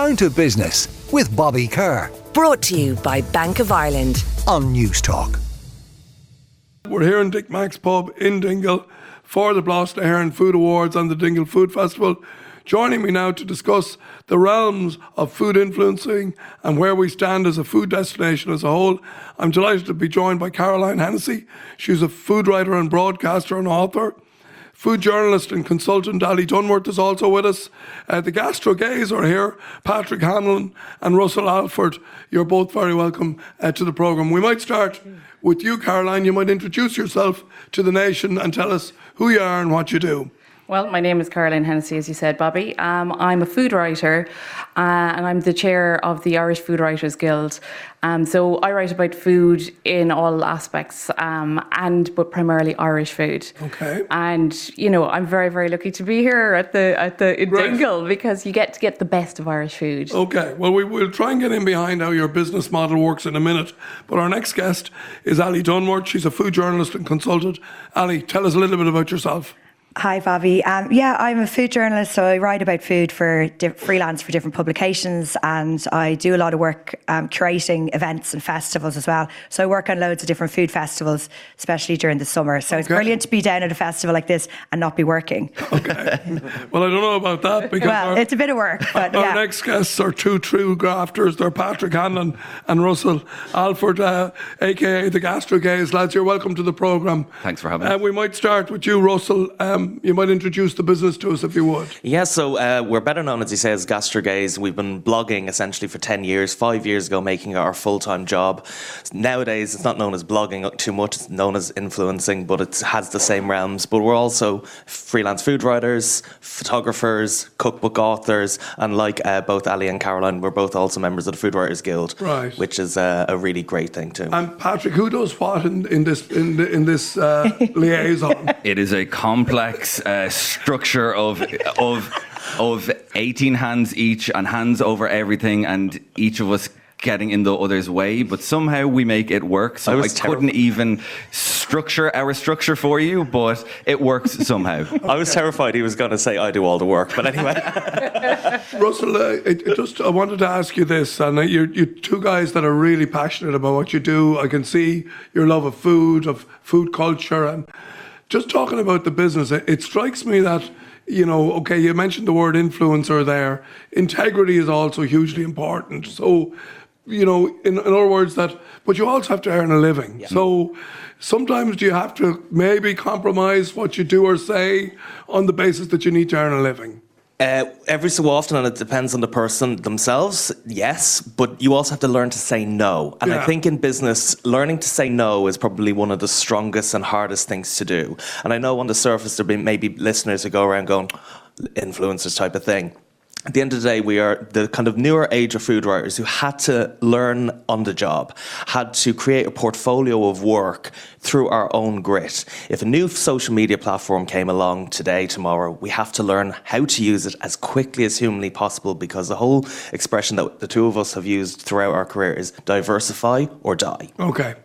Down to Business with Bobby Kerr Brought to you by Bank of Ireland. on Newstalk. We're here in Dick Mack's Pub in Dingle for the Blas na hÉireann Food Awards and the Dingle Food Festival. Joining me now to discuss the realms of food influencing and where we stand as a food destination as a whole, I'm delighted to be joined by Caroline Hennessy. She's a food writer and broadcaster and author. Food journalist and consultant Ali Dunworth is also with us. Uh, the Gastro Gays are here. Patrick Hanlon and Russell Alford. You're both very welcome uh, to the programme. We might start with you, Caroline. You might introduce yourself to the nation and tell us who you are and what you do. Well, my name is Caroline Hennessy, as you said, Bobby. Um, I'm a food writer uh, and I'm the chair of the Irish Food Writers Guild. Um, so I write about food in all aspects, um, and but primarily Irish food. Okay. And you know, I'm very, very lucky to be here at the at the in Right. Dingle because you get to get the best of Irish food. Okay, well, we will try and get in behind how your business model works in a minute. But our next guest is Ali Dunworth. She's a food journalist and consultant. Ali, tell us a little bit about yourself. Hi, Bobby. Um, yeah, I'm a food journalist, so I write about food for di- freelance for different publications, and I do a lot of work um, curating events and festivals as well. So I work on loads of different food festivals, especially during the summer. So it's brilliant to be down at a festival like this and not be working. Well, I don't know about that because well, our, it's a bit of work, but our yeah. next guests are two true grafters. They're Patrick Hanlon and Russell Alford, uh, aka the Gastro Gays. Lads, you're welcome to the programme. Thanks for having Uh, us. we might start with you, Russell. Um, you might introduce the business to us if you would. Yeah, so uh, we're better known, as he says, Gastro Gays. We've been blogging essentially for 10 years, five years ago, making it our full time job. Nowadays, it's not known as blogging too much, it's known as influencing, but it has the same realms. But we're also freelance food writers, photographers, cookbook authors, and like uh, both Ali and Caroline, we're both also members of the Food Writers Guild, Right. which is uh, a really great thing too. And Patrick, who does what in, in this in, the, in this uh, liaison? It is a complex uh, structure of of of 18 hands each and hands over everything and each of us getting in the other's way but somehow we make it work so I I, couldn't even structure our structure for you but it works somehow I was terrified he was going to say I do all the work, but anyway. Russell, uh, it, it just I wanted to ask you this, and uh, you're, you're two guys that are really passionate about what you do. I can see your love of food, of food culture, and just talking about the business. It, it strikes me that you know, okay, you mentioned the word influencer there. Integrity is also hugely important. So, you know, in, in other words, that but you also have to earn a living. So. Sometimes do you have to maybe compromise what you do or say on the basis that you need to earn a living? Uh, every so often, and it depends on the person themselves, yes, but you also have to learn to say no. And Yeah. I think in business, learning to say no is probably one of the strongest and hardest things to do. And I know on the surface, there be maybe listeners who go around going, influencers type of thing. At the end of the day, we are the kind of newer age of food writers who had to learn on the job, had to create a portfolio of work through our own grit. If a new social media platform came along today, tomorrow, we have to learn how to use it as quickly as humanly possible because the whole expression that the two of us have used throughout our career is diversify or die. Okay,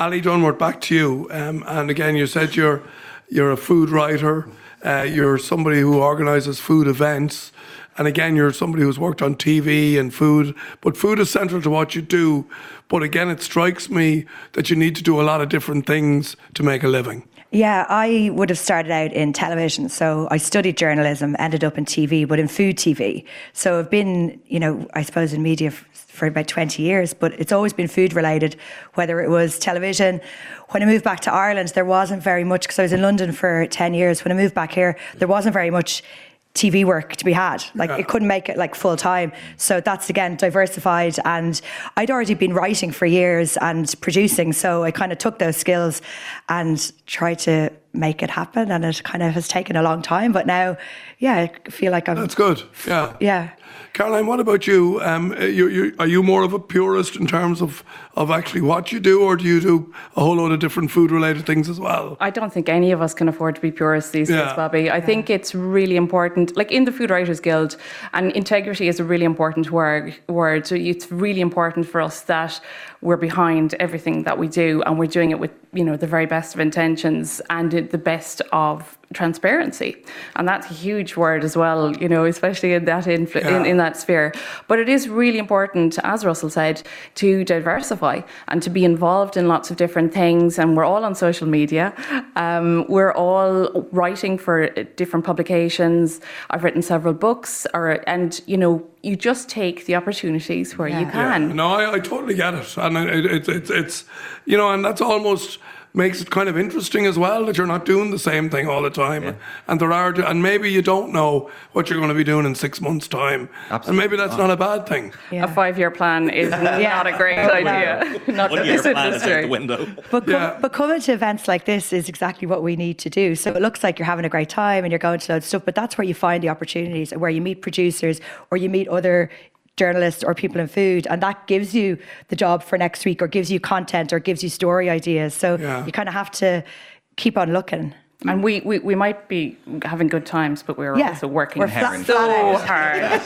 Ali Dunworth, back to you. Um, and again, you said you're you're a food writer. Uh, you're somebody who organises food events, and again, you're somebody who's worked on TV and food. But food is central to what you do. But again, it strikes me that you need to do a lot of different things to make a living. Yeah, I would have started out in television. So I studied journalism, ended up in TV, but in food TV. So I've been, you know, I suppose in media f- for about 20 years, but it's always been food related, whether it was television. When I moved back to Ireland, there wasn't very much, because I was in London for 10 years. When I moved back here, there wasn't very much TV work to be had. Like it couldn't make it like full time. So that's again diversified. And I'd already been writing for years and producing. So I kind of took those skills and tried to make it happen. And it kind of has taken a long time. But now, yeah, I feel like I'm. That's good. Yeah. Yeah. Caroline, what about you? Um, you, you? Are you more of a purist in terms of, of actually what you do, or do you do a whole load of different food related things as well? I don't think any of us can afford to be purists these Yeah. days, Bobby. I think it's really important, like in the Food Writers Guild, and integrity is a really important word. word. So it's really important for us that we're behind everything that we do, and we're doing it with you know the very best of intentions and the best of transparency, and that's a huge word as well. You know, especially in that influ- Yeah. in, in that sphere. But it is really important, as Russell said, to diversify and to be involved in lots of different things. And we're all on social media. Um, we're all writing for different publications. I've written several books, or and you know, you just take the opportunities where you Yeah. can. No, I, I totally get it, and it, it, it, it's you know, and that's almost makes it kind of interesting as well that you're not doing the same thing all the time, and there are, and maybe you don't know what you're going to be doing in six months' time, and maybe that's not a bad thing. A five-year plan is not a great idea. Not for One year this plan is out the window. But, com- but coming to events like this is exactly what we need to do. So it looks like you're having a great time and you're going to loads of stuff, but that's where you find the opportunities, where you meet producers or you meet other journalists or people in food, and that gives you the job for next week, or gives you content, or gives you story ideas. So Yeah. you kind of have to keep on looking. And we, we, we might be having good times, but we're Yeah. also working We're flat- so flat out. hard.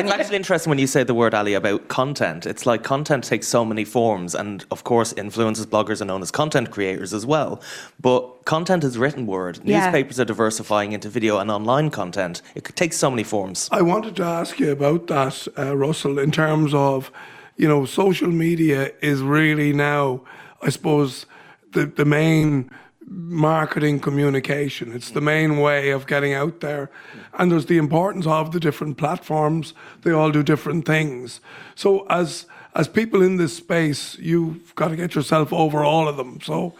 It's actually interesting when you say the word Ali about content. It's like content takes so many forms, and of course, influencers, bloggers are known as content creators as well. But content is written word. Yeah. Newspapers are diversifying into video and online content. It could take so many forms. I wanted to ask you about that, uh, Russell, in terms of, you know, social media is really now, I suppose, the, the main marketing communication. It's the main way of getting out there. And there's the importance of the different platforms. They all do different things. So as as people in this space, you've got to get yourself over all of them. So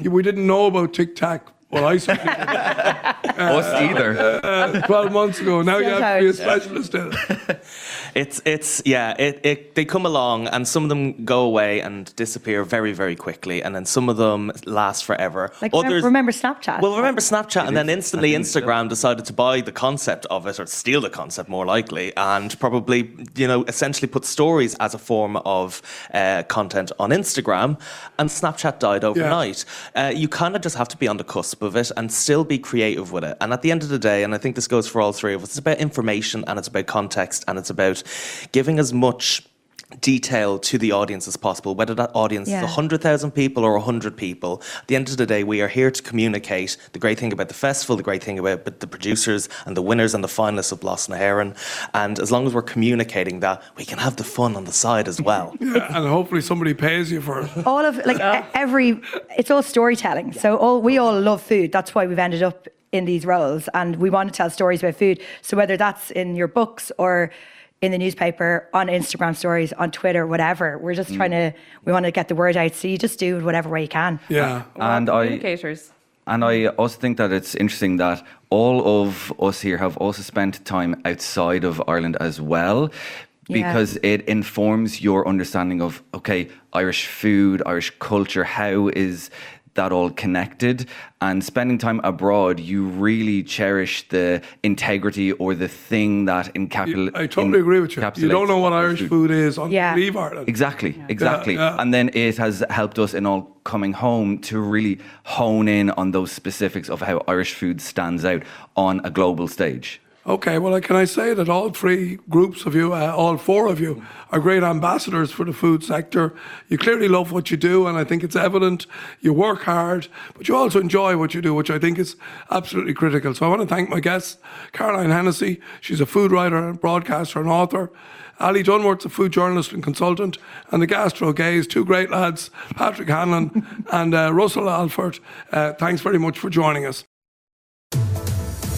we didn't know about TikTok. Well, I certainly didn't. Us either. uh, 12 months ago. Now you have to be a Sometimes. specialist in it. It's it's yeah. It, it they come along and some of them go away and disappear very very quickly, and then some of them last forever. Like, remember, remember Snapchat? Well, remember Snapchat, and then instantly I think so. Instagram decided to buy the concept of it, or steal the concept more likely, and probably, you know, essentially put stories as a form of uh, content on Instagram, and Snapchat died overnight. Uh, you kind of just have to be on the cusp of it and still be creative with it. And at the end of the day, and I think this goes for all three of us, it's about information and it's about context and it's about giving as much detail to the audience as possible, whether that audience Yeah. is 100,000 people or 100 people. At the end of the day, we are here to communicate the great thing about the festival, the great thing about the producers and the winners and the finalists of Blas na hÉireann. And as long as we're communicating that, we can have the fun on the side as well. Yeah, and hopefully somebody pays you for it. all of like every it's all storytelling so all we all love food that's why we've ended up in these roles and we want to tell stories about food so whether that's in your books or in the newspaper on instagram stories on twitter whatever we're just trying to we want to get the word out so you just do it whatever way you can Yeah. And I And I also think that it's interesting that all of us here have also spent time outside of Ireland as well. Yeah. Because it informs your understanding of, okay, Irish food, Irish culture, how is that all connected? And spending time abroad, you really cherish the integrity or the thing that encapsulates. I totally agree with you. You don't know what Irish food is until Yeah. you leave Ireland. Exactly, exactly. yeah. And then it has helped us in all coming home to really hone in on those specifics of how Irish food stands out on a global stage. Okay, well, can I say that all three groups of you, uh, all four of you, are great ambassadors for the food sector. You clearly love what you do, and I think it's evident. You work hard, but you also enjoy what you do, which I think is absolutely critical. So I want to thank my guests, Caroline Hennessy. She's a food writer and broadcaster and author. Ali Dunworth's a food journalist and consultant, and the Gastro Gays, two great lads, Patrick Hanlon and uh, Russell Alford. Uh, thanks very much for joining us.